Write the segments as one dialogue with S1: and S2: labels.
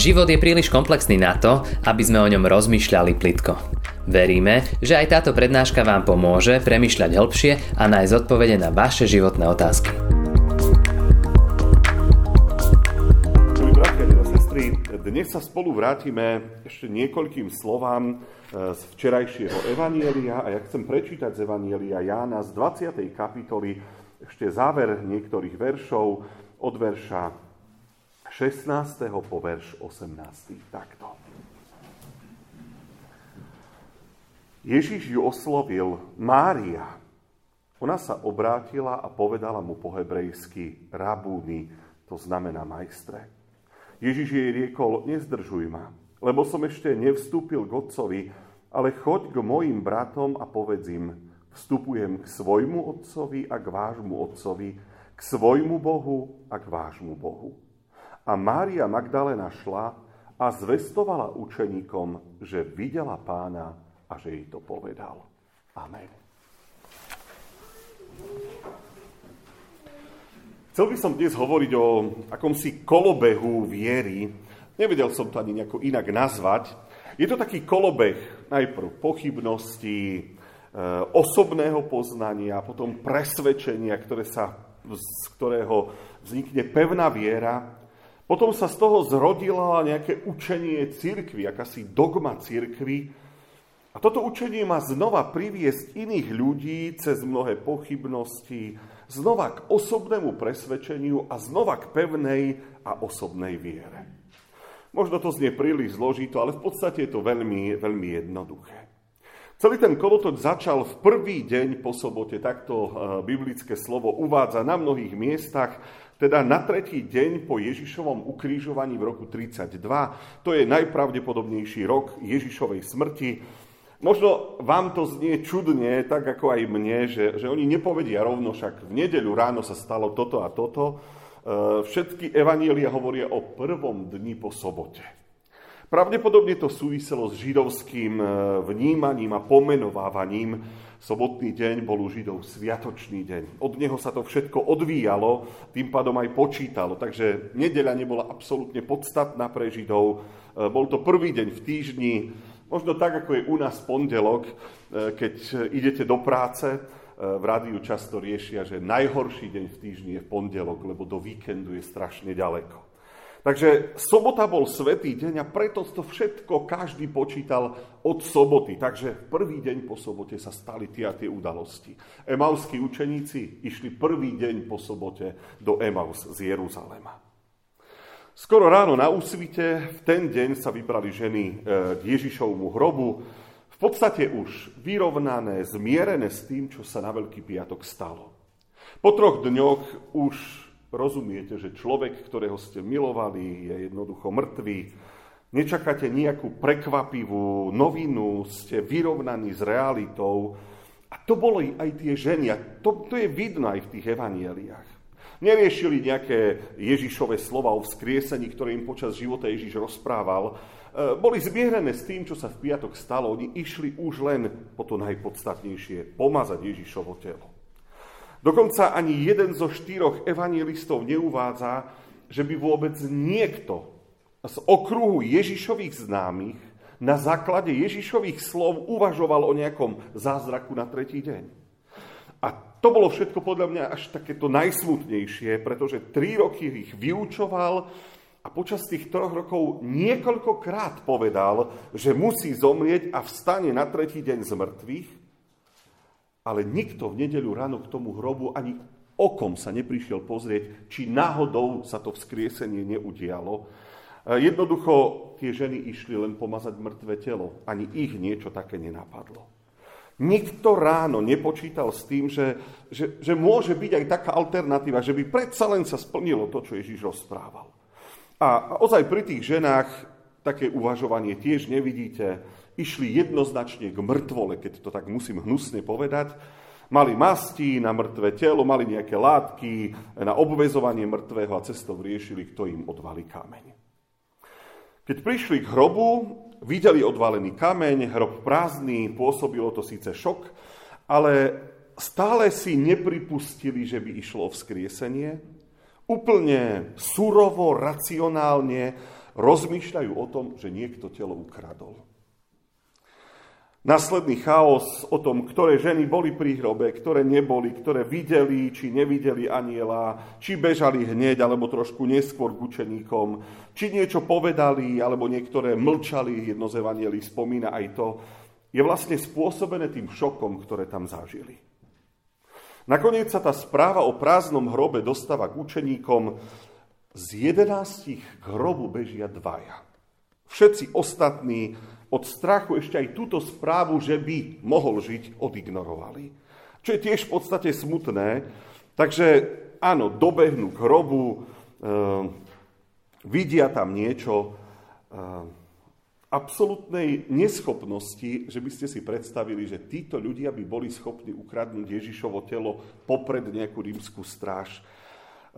S1: Život je príliš komplexný na to, aby sme o ňom rozmýšľali plitko. Veríme, že aj táto prednáška vám pomôže premyšľať hĺbšie a nájsť odpovede na vaše životné otázky.
S2: Dnes sa spolu vrátime ešte niekoľkým slovám e, z včerajšieho Evanielia a ja chcem prečítať z Evanielia Jána z 20. kapitoly ešte záver niektorých veršov od verša 16. po verš 18. Takto. Ježiš ju oslovil Mária. Ona sa obrátila a povedala mu po hebrejsky rabúny, to znamená majstre. Ježiš jej riekol, nezdržuj ma, lebo som ešte nevstúpil k otcovi, ale choď k mojim bratom a povedz im, vstupujem k svojmu otcovi a k vášmu otcovi, k svojmu Bohu a k vášmu Bohu. A Mária Magdalena šla a zvestovala učeníkom, že videla pána a že jej to povedal. Amen. Chcel by som dnes hovoriť o akomsi kolobehu viery. Nevedel som to ani nejako inak nazvať. Je to taký kolobeh najprv pochybnosti, e, osobného poznania, potom presvedčenia, ktoré sa, z ktorého vznikne pevná viera. Potom sa z toho zrodila nejaké učenie církvy, akási dogma církvy, a toto učenie má znova priviesť iných ľudí cez mnohé pochybnosti, znova k osobnému presvedčeniu a znova k pevnej a osobnej viere. Možno to znie príliš zložito, ale v podstate je to veľmi, veľmi jednoduché. Celý ten kolotoč začal v prvý deň po sobote, takto e, biblické slovo uvádza na mnohých miestach, teda na tretí deň po Ježišovom ukrížovaní v roku 32. To je najpravdepodobnejší rok Ježišovej smrti. Možno vám to znie čudne, tak ako aj mne, že, že oni nepovedia rovno, však v nedeľu ráno sa stalo toto a toto. E, všetky evanielia hovoria o prvom dni po sobote. Pravdepodobne to súviselo s židovským e, vnímaním a pomenovávaním. Sobotný deň bol u Židov sviatočný deň. Od neho sa to všetko odvíjalo, tým pádom aj počítalo. Takže nedeľa nebola absolútne podstatná pre Židov. E, bol to prvý deň v týždni, Možno tak, ako je u nás pondelok, e, keď idete do práce, v rádiu často riešia, že najhorší deň v týždni je v pondelok, lebo do víkendu je strašne ďaleko. Takže sobota bol svetý deň a preto to všetko každý počítal od soboty. Takže v prvý deň po sobote sa stali tie a tie udalosti. Emauskí učeníci išli prvý deň po sobote do Emaus z Jeruzalema. Skoro ráno na úsvite, v ten deň sa vybrali ženy e, k Ježišovmu hrobu, v podstate už vyrovnané, zmierené s tým, čo sa na Veľký piatok stalo. Po troch dňoch už rozumiete, že človek, ktorého ste milovali, je jednoducho mŕtvý. Nečakáte nejakú prekvapivú novinu, ste vyrovnaní s realitou. A to boli aj tie ženy. A to, to je vidno aj v tých evanieliách. Neriešili nejaké Ježišové slova o vzkriesení, ktoré im počas života Ježiš rozprával. E, boli zmierené s tým, čo sa v piatok stalo. Oni išli už len po to najpodstatnejšie, pomazať Ježišovo telo. Dokonca ani jeden zo štyroch evangelistov neuvádza, že by vôbec niekto z okruhu Ježišových známych na základe Ježišových slov uvažoval o nejakom zázraku na tretí deň. A to bolo všetko podľa mňa až takéto najsmutnejšie, pretože tri roky ich vyučoval a počas tých troch rokov niekoľkokrát povedal, že musí zomrieť a vstane na tretí deň z mŕtvych, ale nikto v nedeľu ráno k tomu hrobu ani okom sa neprišiel pozrieť, či náhodou sa to vzkriesenie neudialo. Jednoducho tie ženy išli len pomazať mŕtve telo. Ani ich niečo také nenapadlo. Nikto ráno nepočítal s tým, že, že, že môže byť aj taká alternatíva, že by predsa len sa splnilo to, čo Ježiš rozprával. A ozaj pri tých ženách také uvažovanie tiež nevidíte. Išli jednoznačne k mŕtvole, keď to tak musím hnusne povedať. Mali masti na mŕtve telo, mali nejaké látky na obvezovanie mŕtvého a cestou riešili, kto im odvalí kameň. Keď prišli k hrobu, videli odvalený kameň, hrob prázdny, pôsobilo to síce šok, ale stále si nepripustili, že by išlo o vzkriesenie. Úplne surovo, racionálne rozmýšľajú o tom, že niekto telo ukradol. Následný chaos o tom, ktoré ženy boli pri hrobe, ktoré neboli, ktoré videli či nevideli aniela, či bežali hneď alebo trošku neskôr k učeníkom, či niečo povedali alebo niektoré mlčali, jedno z evanielí spomína aj to, je vlastne spôsobené tým šokom, ktoré tam zažili. Nakoniec sa tá správa o prázdnom hrobe dostáva k učeníkom. Z jedenástich k hrobu bežia dvaja. Všetci ostatní od strachu ešte aj túto správu, že by mohol žiť, odignorovali. Čo je tiež v podstate smutné. Takže áno, dobehnú k hrobu, e, vidia tam niečo e, absolútnej neschopnosti, že by ste si predstavili, že títo ľudia by boli schopní ukradnúť Ježišovo telo popred nejakú rímskú stráž.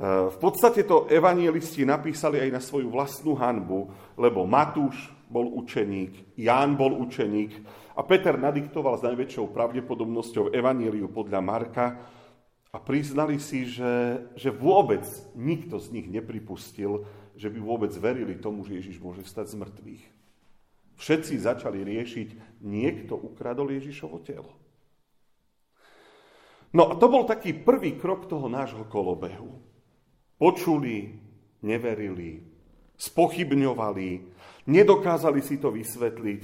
S2: V podstate to evanielisti napísali aj na svoju vlastnú hanbu, lebo Matúš bol učeník, Ján bol učeník a Peter nadiktoval s najväčšou pravdepodobnosťou evanieliu podľa Marka a priznali si, že, že vôbec nikto z nich nepripustil, že by vôbec verili tomu, že Ježiš môže stať z mŕtvych. Všetci začali riešiť, niekto ukradol Ježišovo telo. No a to bol taký prvý krok toho nášho kolobehu. Počuli, neverili, spochybňovali, nedokázali si to vysvetliť.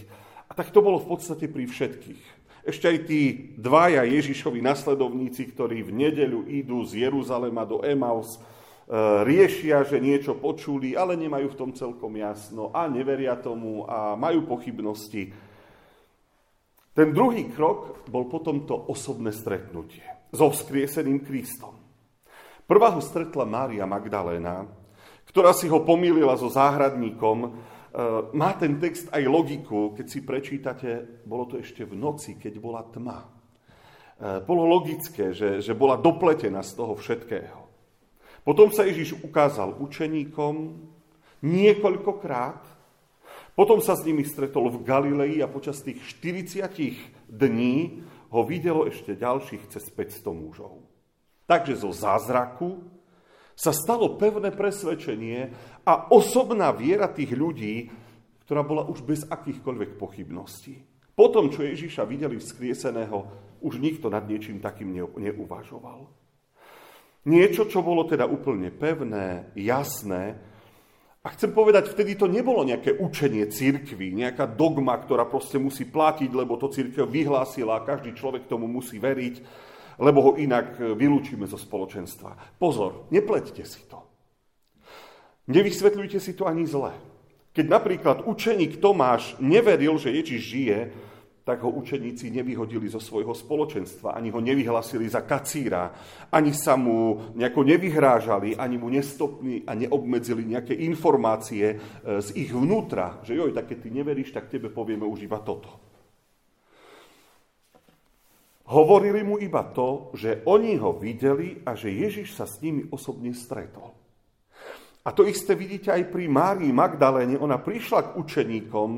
S2: A tak to bolo v podstate pri všetkých. Ešte aj tí dvaja Ježišovi nasledovníci, ktorí v nedeľu idú z Jeruzalema do Emaus, e, riešia, že niečo počuli, ale nemajú v tom celkom jasno a neveria tomu a majú pochybnosti. Ten druhý krok bol potom to osobné stretnutie so vzkrieseným Kristom. Prvá ho stretla Mária Magdaléna, ktorá si ho pomýlila so záhradníkom. Má ten text aj logiku, keď si prečítate, bolo to ešte v noci, keď bola tma. E, bolo logické, že, že bola dopletená z toho všetkého. Potom sa Ježiš ukázal učeníkom niekoľkokrát, potom sa s nimi stretol v Galilei a počas tých 40 dní ho videlo ešte ďalších cez 500 mužov. Takže zo zázraku sa stalo pevné presvedčenie a osobná viera tých ľudí, ktorá bola už bez akýchkoľvek pochybností. Potom, čo Ježiša videli vzkrieseného, už nikto nad niečím takým neuvažoval. Niečo, čo bolo teda úplne pevné, jasné, a chcem povedať, vtedy to nebolo nejaké učenie církvy, nejaká dogma, ktorá proste musí platiť, lebo to církev vyhlásila a každý človek tomu musí veriť lebo ho inak e, vylúčime zo spoločenstva. Pozor, nepleťte si to. Nevysvetľujte si to ani zle. Keď napríklad učeník Tomáš neveril, že Ježiš žije, tak ho učeníci nevyhodili zo svojho spoločenstva, ani ho nevyhlasili za kacíra, ani sa mu nejako nevyhrážali, ani mu nestopli a neobmedzili nejaké informácie e, z ich vnútra, že joj, tak keď ty neveríš, tak tebe povieme už iba toto. Hovorili mu iba to, že oni ho videli a že Ježiš sa s nimi osobne stretol. A to isté vidíte aj pri Márii Magdaléne. Ona prišla k učeníkom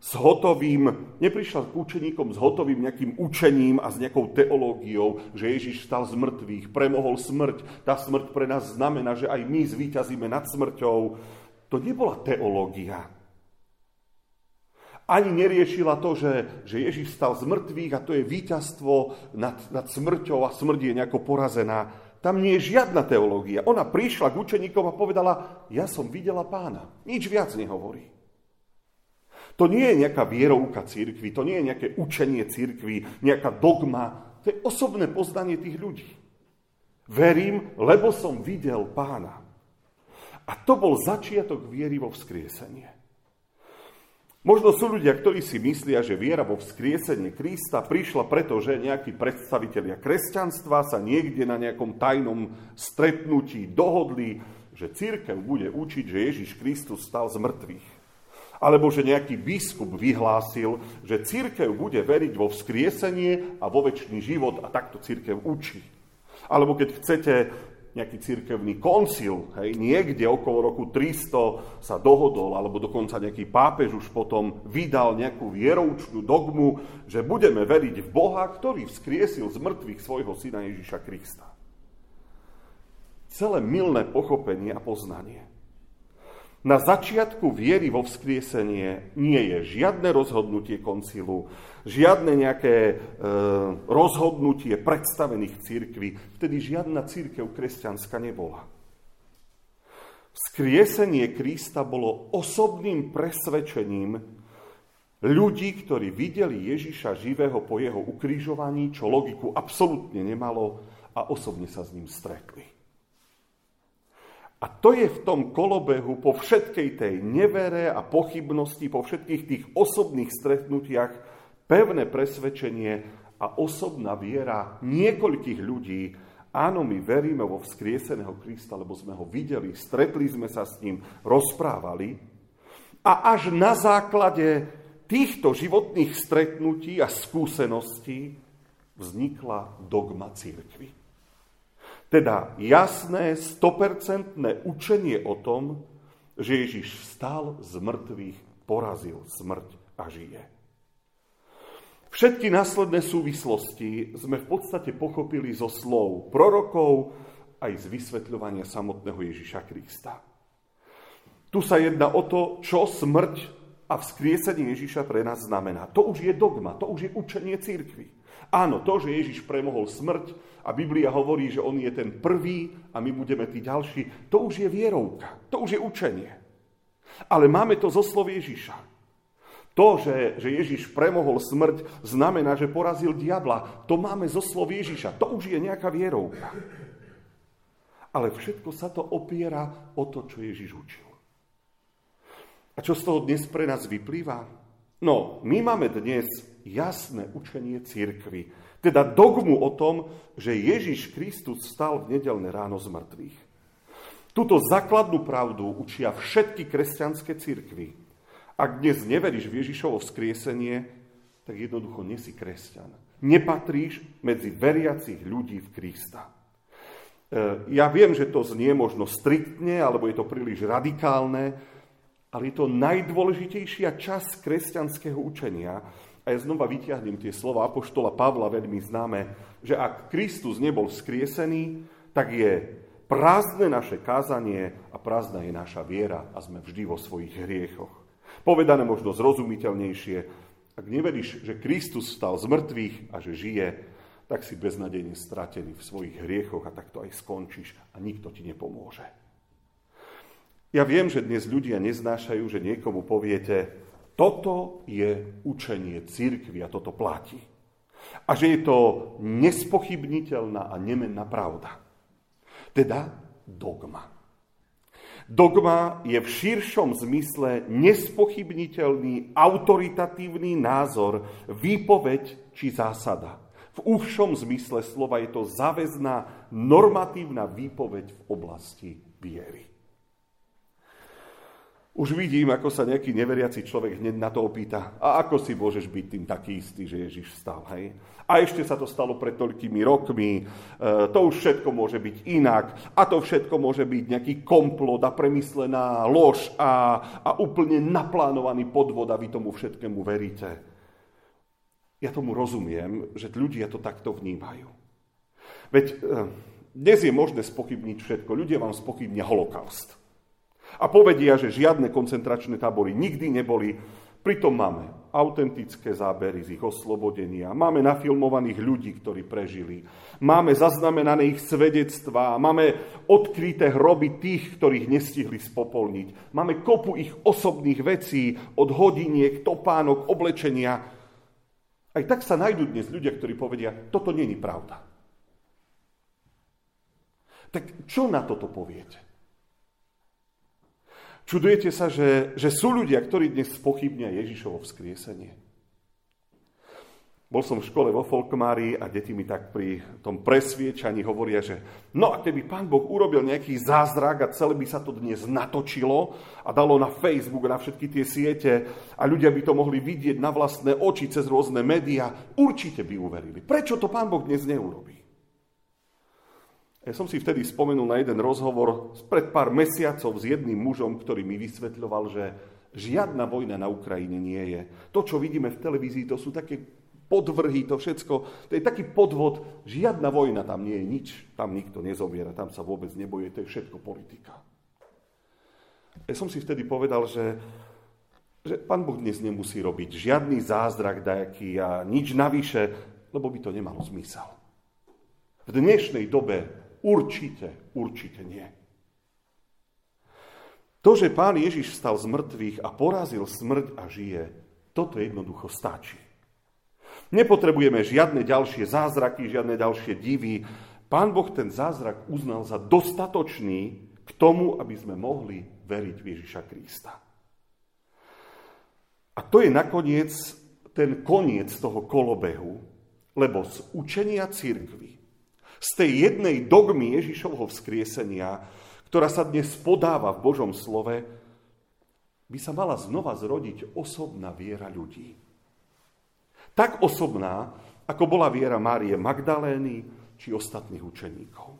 S2: s hotovým, neprišla k učeníkom s hotovým nejakým učením a s nejakou teológiou, že Ježiš stal z mŕtvych, premohol smrť. Tá smrť pre nás znamená, že aj my zvíťazíme nad smrťou. To nebola teológia ani neriešila to, že, že Ježiš stal z mŕtvych a to je víťazstvo nad, nad smrťou a smrť je nejako porazená. Tam nie je žiadna teológia. Ona prišla k učeníkom a povedala, ja som videla pána. Nič viac nehovorí. To nie je nejaká vierovka církvy, to nie je nejaké učenie církvy, nejaká dogma. To je osobné poznanie tých ľudí. Verím, lebo som videl pána. A to bol začiatok viery vo vzkriesenie. Možno sú ľudia, ktorí si myslia, že viera vo vzkriesenie Krista prišla preto, že nejakí predstavitelia kresťanstva sa niekde na nejakom tajnom stretnutí dohodli, že církev bude učiť, že Ježiš Kristus stal z mŕtvych. Alebo že nejaký biskup vyhlásil, že církev bude veriť vo vzkriesenie a vo väčší život a takto církev učí. Alebo keď chcete, nejaký cirkevný koncil, hej, niekde okolo roku 300 sa dohodol, alebo dokonca nejaký pápež už potom vydal nejakú vieroučnú dogmu, že budeme veriť v Boha, ktorý vzkriesil z mŕtvych svojho syna Ježiša Krista. Celé milné pochopenie a poznanie. Na začiatku viery vo vzkriesenie nie je žiadne rozhodnutie koncilu, žiadne nejaké e, rozhodnutie predstavených církví. Vtedy žiadna církev kresťanská nebola. Vzkriesenie Krista bolo osobným presvedčením ľudí, ktorí videli Ježiša živého po jeho ukrižovaní, čo logiku absolútne nemalo a osobne sa s ním stretli. A to je v tom kolobehu po všetkej tej nevere a pochybnosti, po všetkých tých osobných stretnutiach pevné presvedčenie a osobná viera niekoľkých ľudí. Áno, my veríme vo vzkrieseného Krista, lebo sme ho videli, stretli sme sa s ním, rozprávali. A až na základe týchto životných stretnutí a skúseností vznikla dogma církvy. Teda jasné, stopercentné učenie o tom, že Ježiš vstal z mŕtvych, porazil smrť a žije. Všetky následné súvislosti sme v podstate pochopili zo slov prorokov aj z vysvetľovania samotného Ježiša Krista. Tu sa jedná o to, čo smrť a vzkriesenie Ježiša pre nás znamená. To už je dogma, to už je učenie církvy. Áno, to, že Ježiš premohol smrť a Biblia hovorí, že on je ten prvý a my budeme tí ďalší, to už je vierovka, to už je učenie. Ale máme to zo slov Ježiša. To, že, že Ježiš premohol smrť, znamená, že porazil diabla. To máme zo slov Ježiša. To už je nejaká vierovka. Ale všetko sa to opiera o to, čo Ježiš učil. A čo z toho dnes pre nás vyplýva? No, my máme dnes jasné učenie církvy. Teda dogmu o tom, že Ježiš Kristus stal v nedelné ráno z mŕtvych. Tuto základnú pravdu učia všetky kresťanské církvy. Ak dnes neveríš v Ježišovo vzkriesenie, tak jednoducho nesi kresťan. Nepatríš medzi veriacich ľudí v Krista. E, ja viem, že to znie možno striktne, alebo je to príliš radikálne, ale je to najdôležitejšia časť kresťanského učenia, a ja znova vyťahnem tie slova Apoštola Pavla veľmi známe, že ak Kristus nebol vzkriesený, tak je prázdne naše kázanie a prázdna je naša viera a sme vždy vo svojich hriechoch. Povedané možno zrozumiteľnejšie, ak neveríš, že Kristus stal z mŕtvych a že žije, tak si beznadejne stratený v svojich hriechoch a tak to aj skončíš a nikto ti nepomôže. Ja viem, že dnes ľudia neznášajú, že niekomu poviete, toto je učenie církvy a toto platí. A že je to nespochybniteľná a nemenná pravda. Teda dogma. Dogma je v širšom zmysle nespochybniteľný, autoritatívny názor, výpoveď či zásada. V užšom zmysle slova je to záväzná normatívna výpoveď v oblasti viery. Už vidím, ako sa nejaký neveriaci človek hneď na to opýta. A ako si môžeš byť tým taký istý, že Ježiš vstal, hej? A ešte sa to stalo pred toľkými rokmi, e, to už všetko môže byť inak, a to všetko môže byť nejaký komplot a premyslená lož a, a úplne naplánovaný podvod a vy tomu všetkému veríte. Ja tomu rozumiem, že ľudia to takto vnímajú. Veď e, dnes je možné spochybniť všetko. Ľudia vám spochybnia holokaust. A povedia, že žiadne koncentračné tábory nikdy neboli. Pritom máme autentické zábery z ich oslobodenia, máme nafilmovaných ľudí, ktorí prežili, máme zaznamenané ich svedectvá, máme odkryté hroby tých, ktorých nestihli spopolniť, máme kopu ich osobných vecí, od hodiniek, topánok, oblečenia. Aj tak sa nájdú dnes ľudia, ktorí povedia, toto není pravda. Tak čo na toto poviete? Čudujete sa, že, že sú ľudia, ktorí dnes spochybnia Ježišovo vzkriesenie. Bol som v škole vo Folkmári a deti mi tak pri tom presviečaní hovoria, že no a keby pán Boh urobil nejaký zázrak a celé by sa to dnes natočilo a dalo na Facebook, na všetky tie siete a ľudia by to mohli vidieť na vlastné oči cez rôzne médiá, určite by uverili. Prečo to pán Boh dnes neurobí? Ja som si vtedy spomenul na jeden rozhovor pred pár mesiacov s jedným mužom, ktorý mi vysvetľoval, že žiadna vojna na Ukrajine nie je. To, čo vidíme v televízii, to sú také podvrhy, to všetko, to je taký podvod, žiadna vojna tam nie je nič, tam nikto nezoviera, tam sa vôbec nebojuje, to je všetko politika. Ja som si vtedy povedal, že, že pán Boh dnes nemusí robiť žiadny zázrak dajaký a nič navyše, lebo by to nemalo zmysel. V dnešnej dobe určite, určite nie. To, že pán Ježiš vstal z mŕtvych a porazil smrť a žije, toto jednoducho stačí. Nepotrebujeme žiadne ďalšie zázraky, žiadne ďalšie divy. Pán Boh ten zázrak uznal za dostatočný k tomu, aby sme mohli veriť v Ježiša Krista. A to je nakoniec ten koniec toho kolobehu, lebo z učenia církvy, z tej jednej dogmy Ježišovho vzkriesenia, ktorá sa dnes podáva v Božom slove, by sa mala znova zrodiť osobná viera ľudí. Tak osobná, ako bola viera Márie Magdalény či ostatných učeníkov.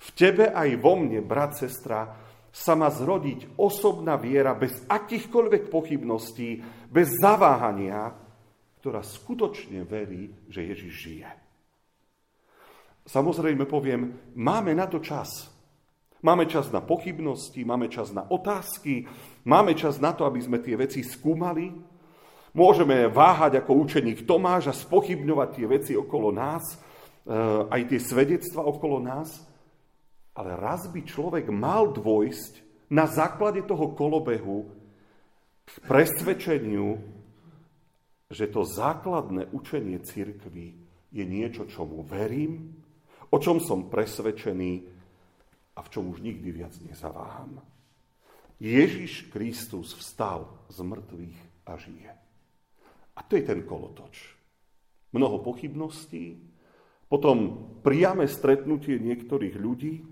S2: V tebe aj vo mne, brat, sestra, sa má zrodiť osobná viera bez akýchkoľvek pochybností, bez zaváhania, ktorá skutočne verí, že Ježiš žije. Samozrejme poviem, máme na to čas. Máme čas na pochybnosti, máme čas na otázky, máme čas na to, aby sme tie veci skúmali. Môžeme váhať ako učeník Tomáš a spochybňovať tie veci okolo nás, eh, aj tie svedectva okolo nás. Ale raz by človek mal dvojsť na základe toho kolobehu k presvedčeniu, že to základné učenie cirkvy je niečo, čomu verím, o čom som presvedčený a v čom už nikdy viac nezaváham. Ježiš Kristus vstal z mŕtvych a žije. A to je ten kolotoč. Mnoho pochybností, potom priame stretnutie niektorých ľudí,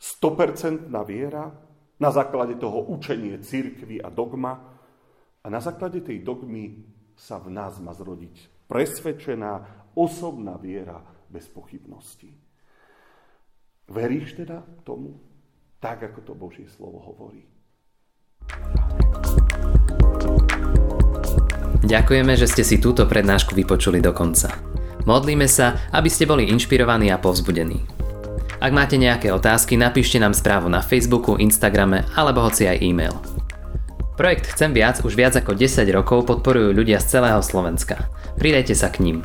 S2: 100% viera, na základe toho učenie církvy a dogma a na základe tej dogmy sa v nás má zrodiť presvedčená osobná viera bez pochybností. Veríš teda tomu, tak ako to Božie slovo hovorí?
S1: Ďakujeme, že ste si túto prednášku vypočuli do konca. Modlíme sa, aby ste boli inšpirovaní a povzbudení. Ak máte nejaké otázky, napíšte nám správu na Facebooku, Instagrame alebo hoci aj e-mail. Projekt Chcem viac už viac ako 10 rokov podporujú ľudia z celého Slovenska. Pridajte sa k ním.